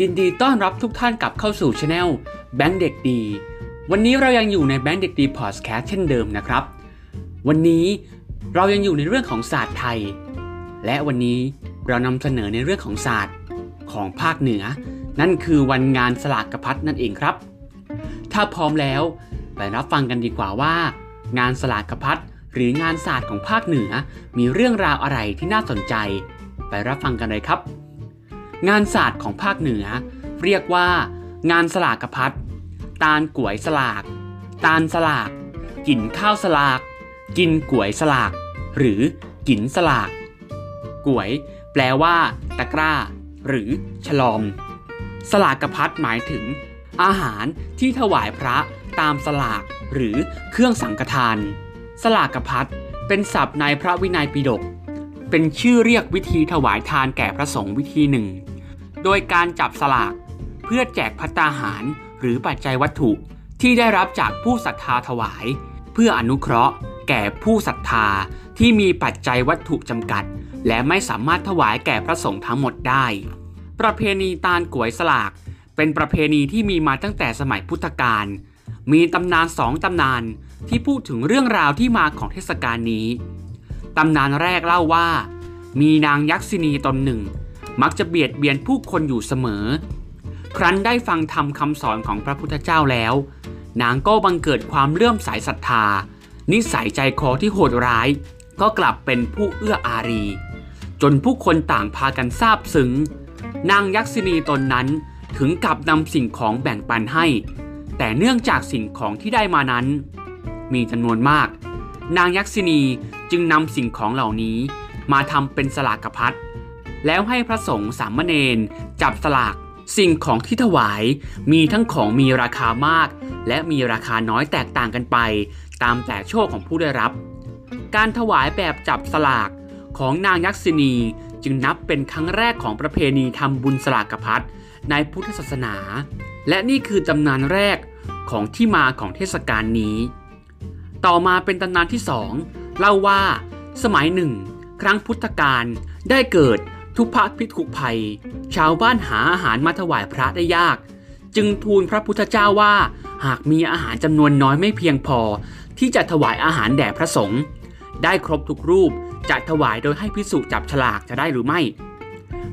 ยินดีต้อนรับทุกท่านกลับเข้าสู่ช anel แบงค์เด็กดี วันนี้เรายังอยู่ในแบงค์เด็กดีพอดแคสต์เช่นเดิมนะครับ วันนี้เรายังอยู่ในเรื่องของศาสตร์ไทย และวันนี้เรานำเสนอในเรื่องของศาสตร์ของภาคเหนือ นั่นคือวันงานสลากกระพัดนั่นเองครับ ถ้าพร้อมแล้วไปรับฟังกันดีกว่าว่า งานสลากกระพัดหรืองานศาสตร์ของภาคเหนือ มีเรื่องราวอะไรที่น่าสนใจ ไปรับฟังกันเลยครับ งานศาสตร์ของภาคเหนือ เรียกว่า งานสลากกระพัดตาลก๋วยสลาก ตาลสลาก กินข้าวสลาก กินก๋วยสลาก หรือกินสลากก๋วยแปลว่า ตะกร้า หรือฉลอม สลากกระพัดหมายถึง อาหารที่ถวายพระตามสลาก หรือเครื่องสังฆทาน สลากกระพัดเป็นศัพท์ในพระวินัยปิฎก เป็นชื่อเรียกวิธีถวายทานแก่พระสงฆ์วิธีหนึ่ง โดยการจับสลากเพื่อแจกพัตตาหารหรือปัจจัยวัตถุที่ได้รับจากผู้ศรัทธาถวาย เพื่ออนุเคราะห์ แก่ผู้ศรัทธาที่มีปัจจัยวัตถุจำกัด และไม่สามารถถวายแก่พระสงฆ์ทั้งหมดได้ ประเพณีตาลกวยสลาก เป็นประเพณีที่มีมาตั้งแต่สมัยพุทธกาลมีตำนานสองตำนานที่พูดถึงเรื่องราวที่มาของเทศกาลนี้ ตำนานแรกเล่าว่า มีนางยักษินีตนหนึ่ง มักจะเบียดเบียนผู้คนอยู่เสมอ ครั้นได้ฟังธรรมคำสอนของพระพุทธเจ้าแล้ว นางก็บังเกิดความเลื่อมใสศรัทธา นิสัยใจคอที่โหดร้าย ก็กลับเป็นผู้เอื้ออารี จนผู้คนต่างพากันซาบซึ้ง นางยักษินีตนนั้นถึงกับนำสิ่งของแบ่งปันให้ แต่เนื่องจากสิ่งของที่ได้มานั้น มีจำนวนมาก นางยักษินีจึงนำสิ่งของเหล่านี้ มาทำเป็นสลากกระพัดแล้วให้พระสงฆ์สามเณรจับสลากสิ่งของที่ถวายมีทั้งของมีราคามาก และมีราคาน้อยแตกต่างกันไป ตามแต่โชคของผู้ได้รับ การถวายแบบจับสลากของนางยักษินีจึงนับเป็นครั้งแรกของประเพณีทำบุญสลากกระพัดในพุทธศาสนา และนี่คือตำนานแรกของที่มาของเทศกาลนี้ ต่อมาเป็นตำนานที่สองเล่าว่า สมัยหนึ่ง ครั้งพุทธกาลได้เกิดทุพพพิทุภัย ชาวบ้านหาอาหารมาถวายพระได้ยาก จึงทูลพระพุทธเจ้าว่า หากมีอาหารจำนวนน้อยไม่เพียงพอ ที่จะถวายอาหารแด่พระสงฆ์ได้ครบทุกรูปจะถวายโดยให้พิสุจับฉลากจะได้หรือไม่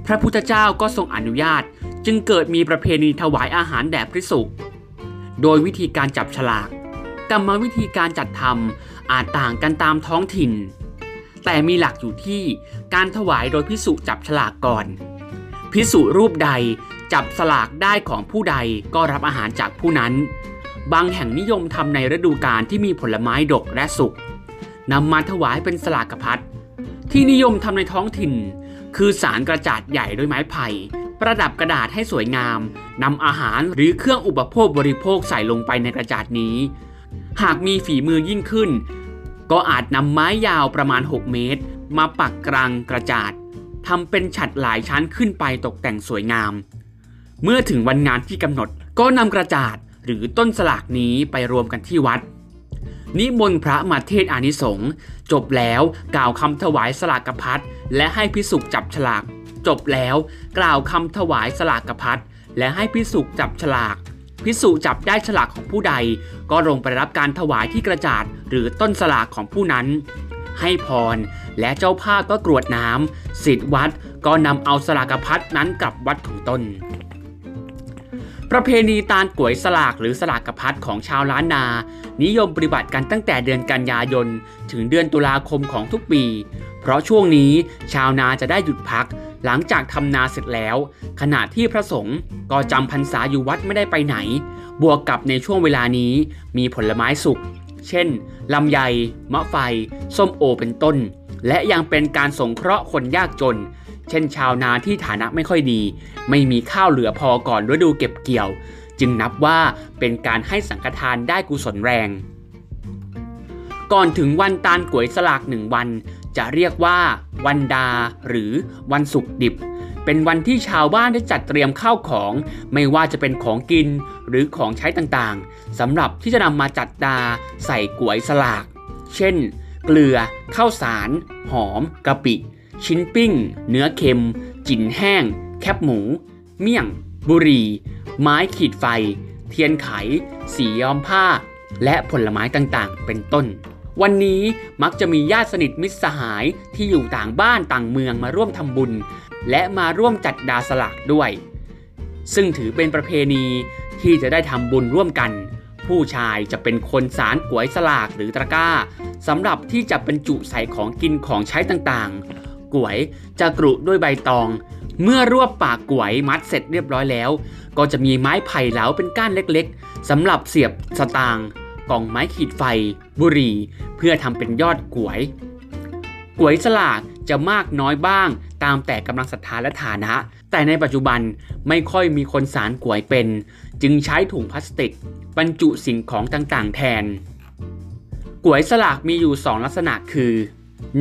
พระพุทธเจ้าก็ทรงอนุญาต จึงเกิดมีประเพณีถวายอาหารแด่พิสุโดยวิธีการจับฉลาก กรรมวิธีการจัดทำอาจต่างกันตามท้องถิ่น แต่มีหลักอยู่ที่การถวายโดยพิสุจับฉลากก่อน พิสุรูปใดจับสลากได้ของผู้ใดก็รับอาหารจากผู้นั้น บางแห่งนิยมทำในฤดูกาลที่มีผลไม้ดกและสุกนำมาถวายเป็นสลากกระพัดที่นิยมทำในท้องถิ่น คือสารกระจาดใหญ่ด้วยไม้ไผ่ประดับกระดาษให้สวยงามนำอาหารหรือเครื่องอุปโภคบริโภคใส่ลงไปในกระจาดนี้ หากมีฝีมือยิ่งขึ้น ก็อาจนำไม้ยาวประมาณ 6 เมตร มาปักกลางกระจาดทำเป็นฉัดหลายชั้นขึ้นไปตกแต่งสวยงาม เมื่อถึงวันงานที่กำหนดก็นำกระจาดหรือต้นสลากนี้ไปรวมกันที่วัด นิมนต์พระมาเทศอานิสงส์จบแล้วกล่าวคำถวายสลากกระพัดและให้พิสุกจับฉลาก จบแล้วกล่าวคำถวายสลากกระพัดและให้พิสุกจับฉลาก พิสุจับได้ฉลากของผู้ใด ก็ลงไปรับการถวายที่กระจาดหรือต้นสลากของผู้นั้น ให้พรและเจ้าภาพก็กรวดน้ำสิทธิวัดก็นำเอาสลากพัดนั้นกลับวัดของตนประเพณีตาลกวยสลากหรือสลากกระพัดของชาวล้านนา นิยมปฏิบัติกันตั้งแต่เดือนกันยายน ถึงเดือนตุลาคมของทุกปี เพราะช่วงนี้ชาวนาจะได้หยุดพัก หลังจากทำนาเสร็จแล้ว ขณะที่พระสงฆ์ก็จำพรรษาอยู่วัดไม่ได้ไปไหน บวกกับในช่วงเวลานี้มีผลไม้สุก เช่นลำไย มะไฟ ส้มโอเป็นต้น และยังเป็นการสงเคราะห์คนยากจน เช่นชาวนาที่ฐานะไม่ค่อยดี ไม่มีข้าวเหลือพอก่อนฤดูเก็บเกี่ยว จึงนับว่าเป็นการให้สังฆทานได้กุศลแรง ก่อนถึงวันตาลก๋วยสลากหนึ่งวัน จะเรียกว่าวันดาหรือวันศุกดิบ เป็นวันที่ชาวบ้านได้จัดเตรียมข้าวของ ไม่ว่าจะเป็นของกินหรือของใช้ต่างๆสำหรับที่จะนำมาจัดดาใส่กวยสลาก เช่น เกลือข้าวสาร หอมกะปิ ชิ้นปิ้ง เนื้อเค็ม จิ่นแห้ง แคบหมู เมี่ยง บุรี ไม้ขีดไฟ เทียนไข สีย้อมผ้า และผลไม้ต่างๆ เป็นต้น วันนี้มักจะมีญาติสนิทมิตรสหายที่อยู่ต่างบ้านต่างเมืองมาร่วมทำบุญ และมาร่วมจัดดาสลากด้วย ซึ่งถือเป็นประเพณีที่จะได้ทำบุญร่วมกัน ผู้ชายจะเป็นคนสารก๋วยสลากหรือตะกร้าสำหรับที่จะบรรจุใส่ของกินของใช้ต่างๆก๋วยจะกรุด้วยใบตองเมื่อรวบปากก๋วยมัดเสร็จเรียบร้อยแล้ว ก็จะมีไม้ไผ่เหลาเป็นก้านเล็กๆสำหรับเสียบสตางค์ กล่องไม้ขีดไฟ บุหรี่ เพื่อทำเป็นยอดกวยกวยสลากจะมากน้อยบ้าง ตามแต่กำลังศรัทธาและฐานะ แต่ในปัจจุบันไม่ค่อยมีคนสารกวยเป็น จึงใช้ถุงพลาสติก บรรจุสิ่งของต่างๆ แทนกวยสลากมีอยู่ 2 ลักษณะคือ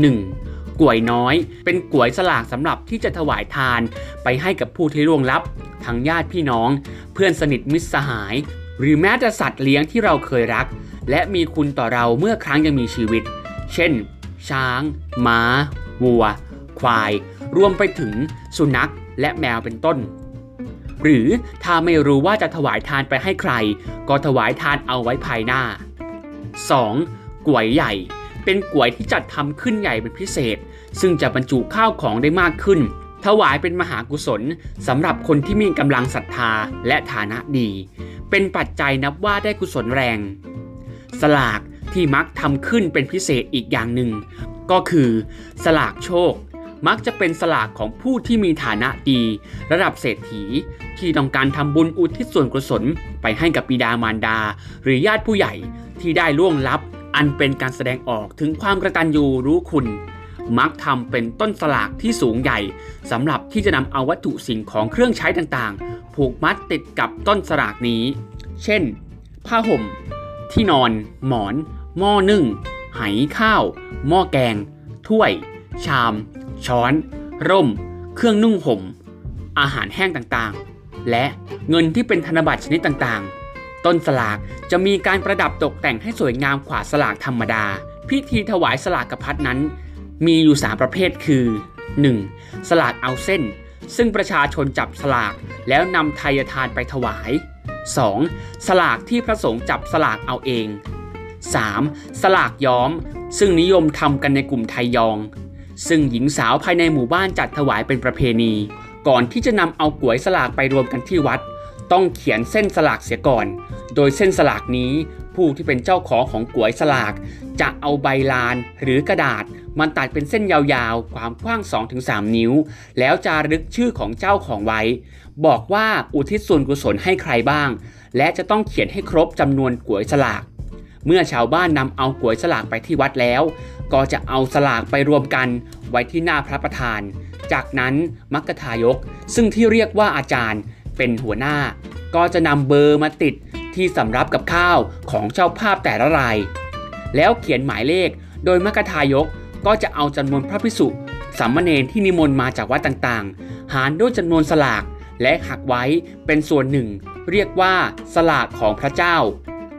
1. กวยน้อย เป็นกวยสลากสำหรับที่จะถวายทาน ไปให้กับผู้ที่ร่วงลับ ทั้งญาติพี่น้อง เพื่อนสนิทมิตรสหาย หรือแม้แต่สัตว์เลี้ยงที่เราเคยรัก และมีคุณต่อเราเมื่อครั้งยังมีชีวิต เช่น ช้าง ม้า วัว ควาย รวมไปถึงสุนัขและแมวเป็นต้น หรือถ้าไม่รู้ว่าจะถวายทานไปให้ใคร ก็ถวายทานเอาไว้ภายหน้า 2. กวยใหญ่ เป็นกวยที่จัดทำขึ้นใหญ่เป็นพิเศษ ซึ่งจะบรรจุข้าวของได้มากขึ้นถวายเป็นมหากุศลสำหรับคนที่มีกำลังศรัทธาและฐานะดี เป็นปัจจัยนับว่าได้กุศลแรง สลากที่มักทำขึ้นเป็นพิเศษอีกอย่างหนึ่ง ก็คือ สลากโชค มักจะเป็นสลากของผู้ที่มีฐานะดี ระดับเศรษฐีที่ต้องการทำบุญอุทิศส่วนกุศลไปให้กับบิดามารดา หรือญาติผู้ใหญ่ที่ได้ล่วงลับ อันเป็นการแสดงออกถึงความกระตันยูรู้คุณมักทำเป็นต้นสลากที่สูงใหญ่สำหรับที่จะนำเอาวัตถุสิ่งของเครื่องใช้ต่างๆ ผูกมัดติดกับต้นสลากนี้ เช่น ผ้าห่ม ที่นอน หมอน หม้อนึ่ง ไหข้าว หม้อแกง ถ้วย ชาม ช้อน ร่ม เครื่องนุ่งห่ม อาหารแห้งต่างๆ และเงินที่เป็นธนบัตรชนิดต่างๆ ต้นสลากจะมีการประดับตกแต่งให้สวยงามกว่าสลากธรรมดา พิธีถวายสลากกระพัดนั้น มีอยู่ 3 ประเภทคือ 1. สลากเอาเส้น ซึ่งประชาชนจับสลากแล้วนำไทยทานไปถวาย 2. สลากที่พระสงฆ์จับสลากเอาเอง 3. สลากย้อม ซึ่งนิยมทำกันในกลุ่มไทยยอง ซึ่งหญิงสาวภายในหมู่บ้านจัดถวายเป็นประเพณี ก่อนที่จะนำเอากวยสลากไปรวมกันที่วัด ต้องเขียนเส้นสลากเสียก่อน โดยเส้นสลากนี้ ผู้ที่เป็นเจ้าของของกวยสลาก จะเอาใบลานหรือกระดาษมันตัดเป็นเส้นยาวๆ ความกว้าง 2-3 นิ้ว แล้วจารึกชื่อของเจ้าของไว้ บอกว่าอุทิศส่วนกุศลให้ใครบ้าง และจะต้องเขียนให้ครบจำนวนกวยสลาก เมื่อชาวบ้านนำเอากวยสลากไปที่วัดแล้ว ก็จะเอาสลากไปรวมกันไว้ที่หน้าพระประธาน จากนั้นมัคคทายก ซึ่งที่เรียกว่าอาจารย์เป็นหัวหน้า ก็จะนำเบอร์มาติด ที่สำรับกับข้าวของเจ้าภาพแต่ละราย แล้วเขียนหมายเลขโดยมัคคทายกก็จะเอาจำนวนพระภิกษุสามเณรที่นิมนต์มาจากวัดต่างๆ หารด้วยจำนวนสลากและหักไว้เป็นส่วนหนึ่ง เรียกว่าสลากของพระเจ้า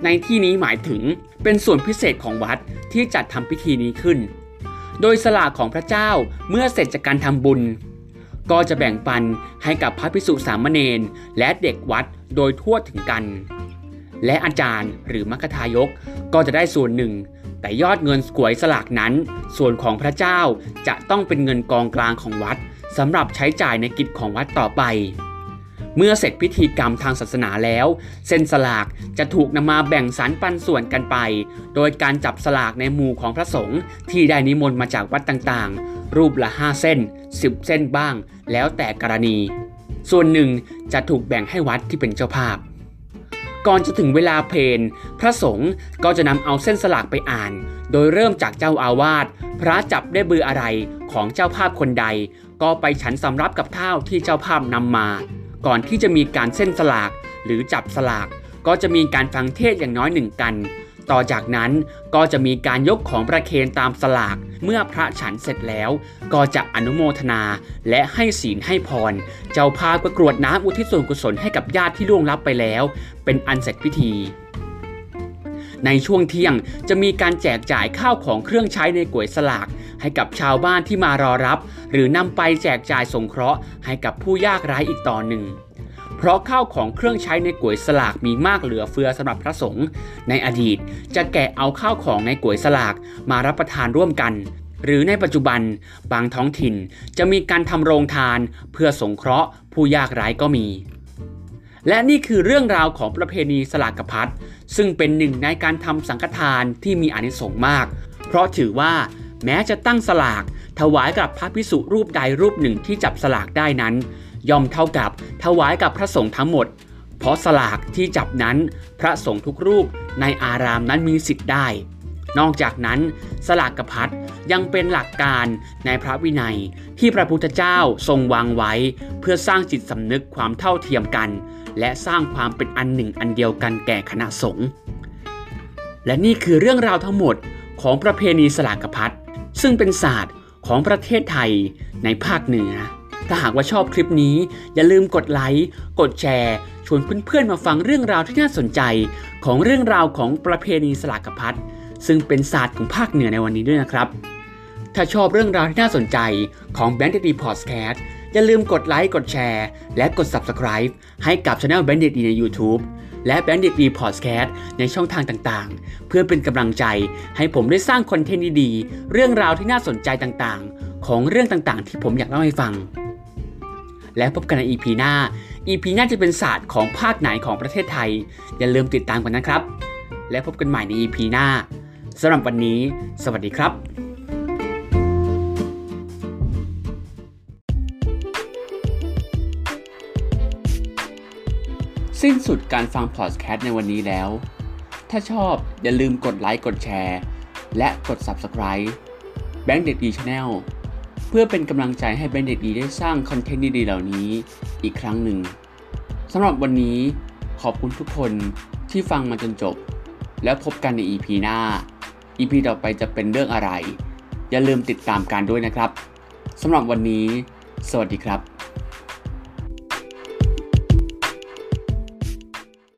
ในที่นี้หมายถึงเป็นส่วนพิเศษของวัดที่จัดทำพิธีนี้ขึ้น โดยสลากของพระเจ้าเมื่อเสร็จจากการทำบุญ ก็จะแบ่งปันให้กับพระภิกษุสามเณรและเด็กวัดโดยทั่วถึงกัน และอาจารย์หรือมัคคทายก ก็จะได้ส่วนหนึ่ง แต่ยอดเงินกวยสลากนั้น ส่วนของพระเจ้าจะต้องเป็นเงินกองกลางของวัดสำหรับใช้จ่ายในกิจของวัดต่อไป เมื่อเสร็จพิธีกรรมทางศาสนาแล้ว เส้นสลากจะถูกนำมาแบ่งสรรปันส่วนกันไป โดยการจับสลากในหมู่ของพระสงฆ์ที่ได้นิมนต์มาจากวัดต่างๆ รูปละ 5 เส้น 10 เส้นบ้าง แล้วแต่กรณี ส่วนหนึ่งจะถูกแบ่งให้วัดที่เป็นเจ้าภาพ ก่อนจะถึงเวลาเพลพระสงฆ์ก็จะนำเอาเส้นสลากไปอ่าน โดยเริ่มจากเจ้าอาวาสพระจับได้เบอร์อะไรของเจ้าภาพคนใด ก็ไปฉันสำรับกับข้าวที่เจ้าภาพนำมา ก่อนที่จะมีการเส้นสลากหรือจับสลาก ก็จะมีการฟังเทศอย่างน้อยหนึ่งกัน ต่อจากนั้นก็จะมีการยกของประเคนตามสลาก เมื่อพระฉันเสร็จแล้ว ก็จะอนุโมทนาและให้ศีลให้พร เจ้าพาก็กรวดน้ำอุทิศส่วนกุศลให้กับญาติที่ล่วงลับไปแล้ว เป็นอันเสร็จพิธีในช่วงเที่ยงจะมีการแจกจ่ายข้าวของเครื่องใช้ในก๋วยสลาก ให้กับชาวบ้านที่มารอรับ หรือนำไปแจกจ่ายสงเคราะห์ให้กับผู้ยากไร้อีกต่อหนึ่ง เพราะข้าวของเครื่องใช้ในก๋วยสลากมีมากเหลือเฟือสำหรับพระสงฆ์ในอดีตจะแกะเอาข้าวของในก๋วยสลากมารับประทานร่วมกัน หรือในปัจจุบันบางท้องถิ่นจะมีการทำโรงทานเพื่อสงเคราะห์ผู้ยากไร้ก็มีและนี่คือเรื่องราวของประเพณีสลากพัดซึ่งเป็นหนึ่งในการทำสังฆทานที่มีอานิสงส์มาก เพราะถือว่า แม้จะตั้งสลาก ถวายกับพระพิสุรูปใดรูปหนึ่งที่จับสลากได้นั้น ย่อมเท่ากับถวายกับพระสงฆ์ทั้งหมด เพราะสลากที่จับนั้นพระสงฆ์ทุกรูปในอารามนั้นมีสิทธิ์ได้ นอกจากนั้น สลากกพัดยังเป็นหลักการในพระวินัยที่พระพุทธเจ้าทรงวางไว้ เพื่อสร้างจิตสำนึกความเท่าเทียมกัน และสร้างความเป็นอันหนึ่งอันเดียวกันแก่คณะสงฆ์และนี่คือเรื่องราวทั้งหมดของประเพณีสลากพัดซึ่งเป็นศาสตร์ของประเทศไทยในภาคเหนือ ถ้าหากว่าชอบคลิปนี้ อย่าลืมกดไลค์กดแชร์ ชวนเพื่อนๆมาฟังเรื่องราวที่น่าสนใจ ของเรื่องราวของประเพณีสลากพัดซึ่งเป็นศาสตร์ของภาคเหนือในวันนี้ด้วยนะครับ ถ้าชอบเรื่องราวที่น่าสนใจของ b a n d ด d ีพอดแคสต์อย่าลืมกดไลค์กดแชร์ และกด Subscribe ให้กับช anel b a n d ด d ีใน YouTube และ b a n d ด d ีพอดแคสต์ในช่องทางต่างๆ เพื่อเป็นกำลังใจให้ผมได้สร้างคอนเทนต์ดีๆ เรื่องราวที่น่าสนใจต่างๆ ของเรื่องต่างๆ ที่ผมอยากเล่าให้ฟัง และพบกันใน EP หน้า EP หน้าจะเป็นศาสตร์ของภาคไหนของประเทศไทย อย่าลืมติดตามกันนะครับ และพบกันใหม่ใน EP หน้าสำหรับวันนี้ สวัสดีครับสิ้นสุดการฟังพอดแคสต์ในวันนี้แล้ว ถ้าชอบอย่าลืมกดไลค์ กดแชร์ และกด Subscribe แบงค์เด็กดีชาแนล พื่อเป็นกำลังใจให้เบนเด็กดีได้สร้าง content ดีๆเหล่านี้อีกครั้งหนึ่งสำหรับวันนี้ขอบคุณทุกคนที่ฟังมาจนจบ แล้วพบกันใน EP หน้า EP ต่อไปจะเป็นเรื่องอะไร อย่าลืมติดตามกันด้วยนะครับสำหรับวันนี้ สวัสดีครับ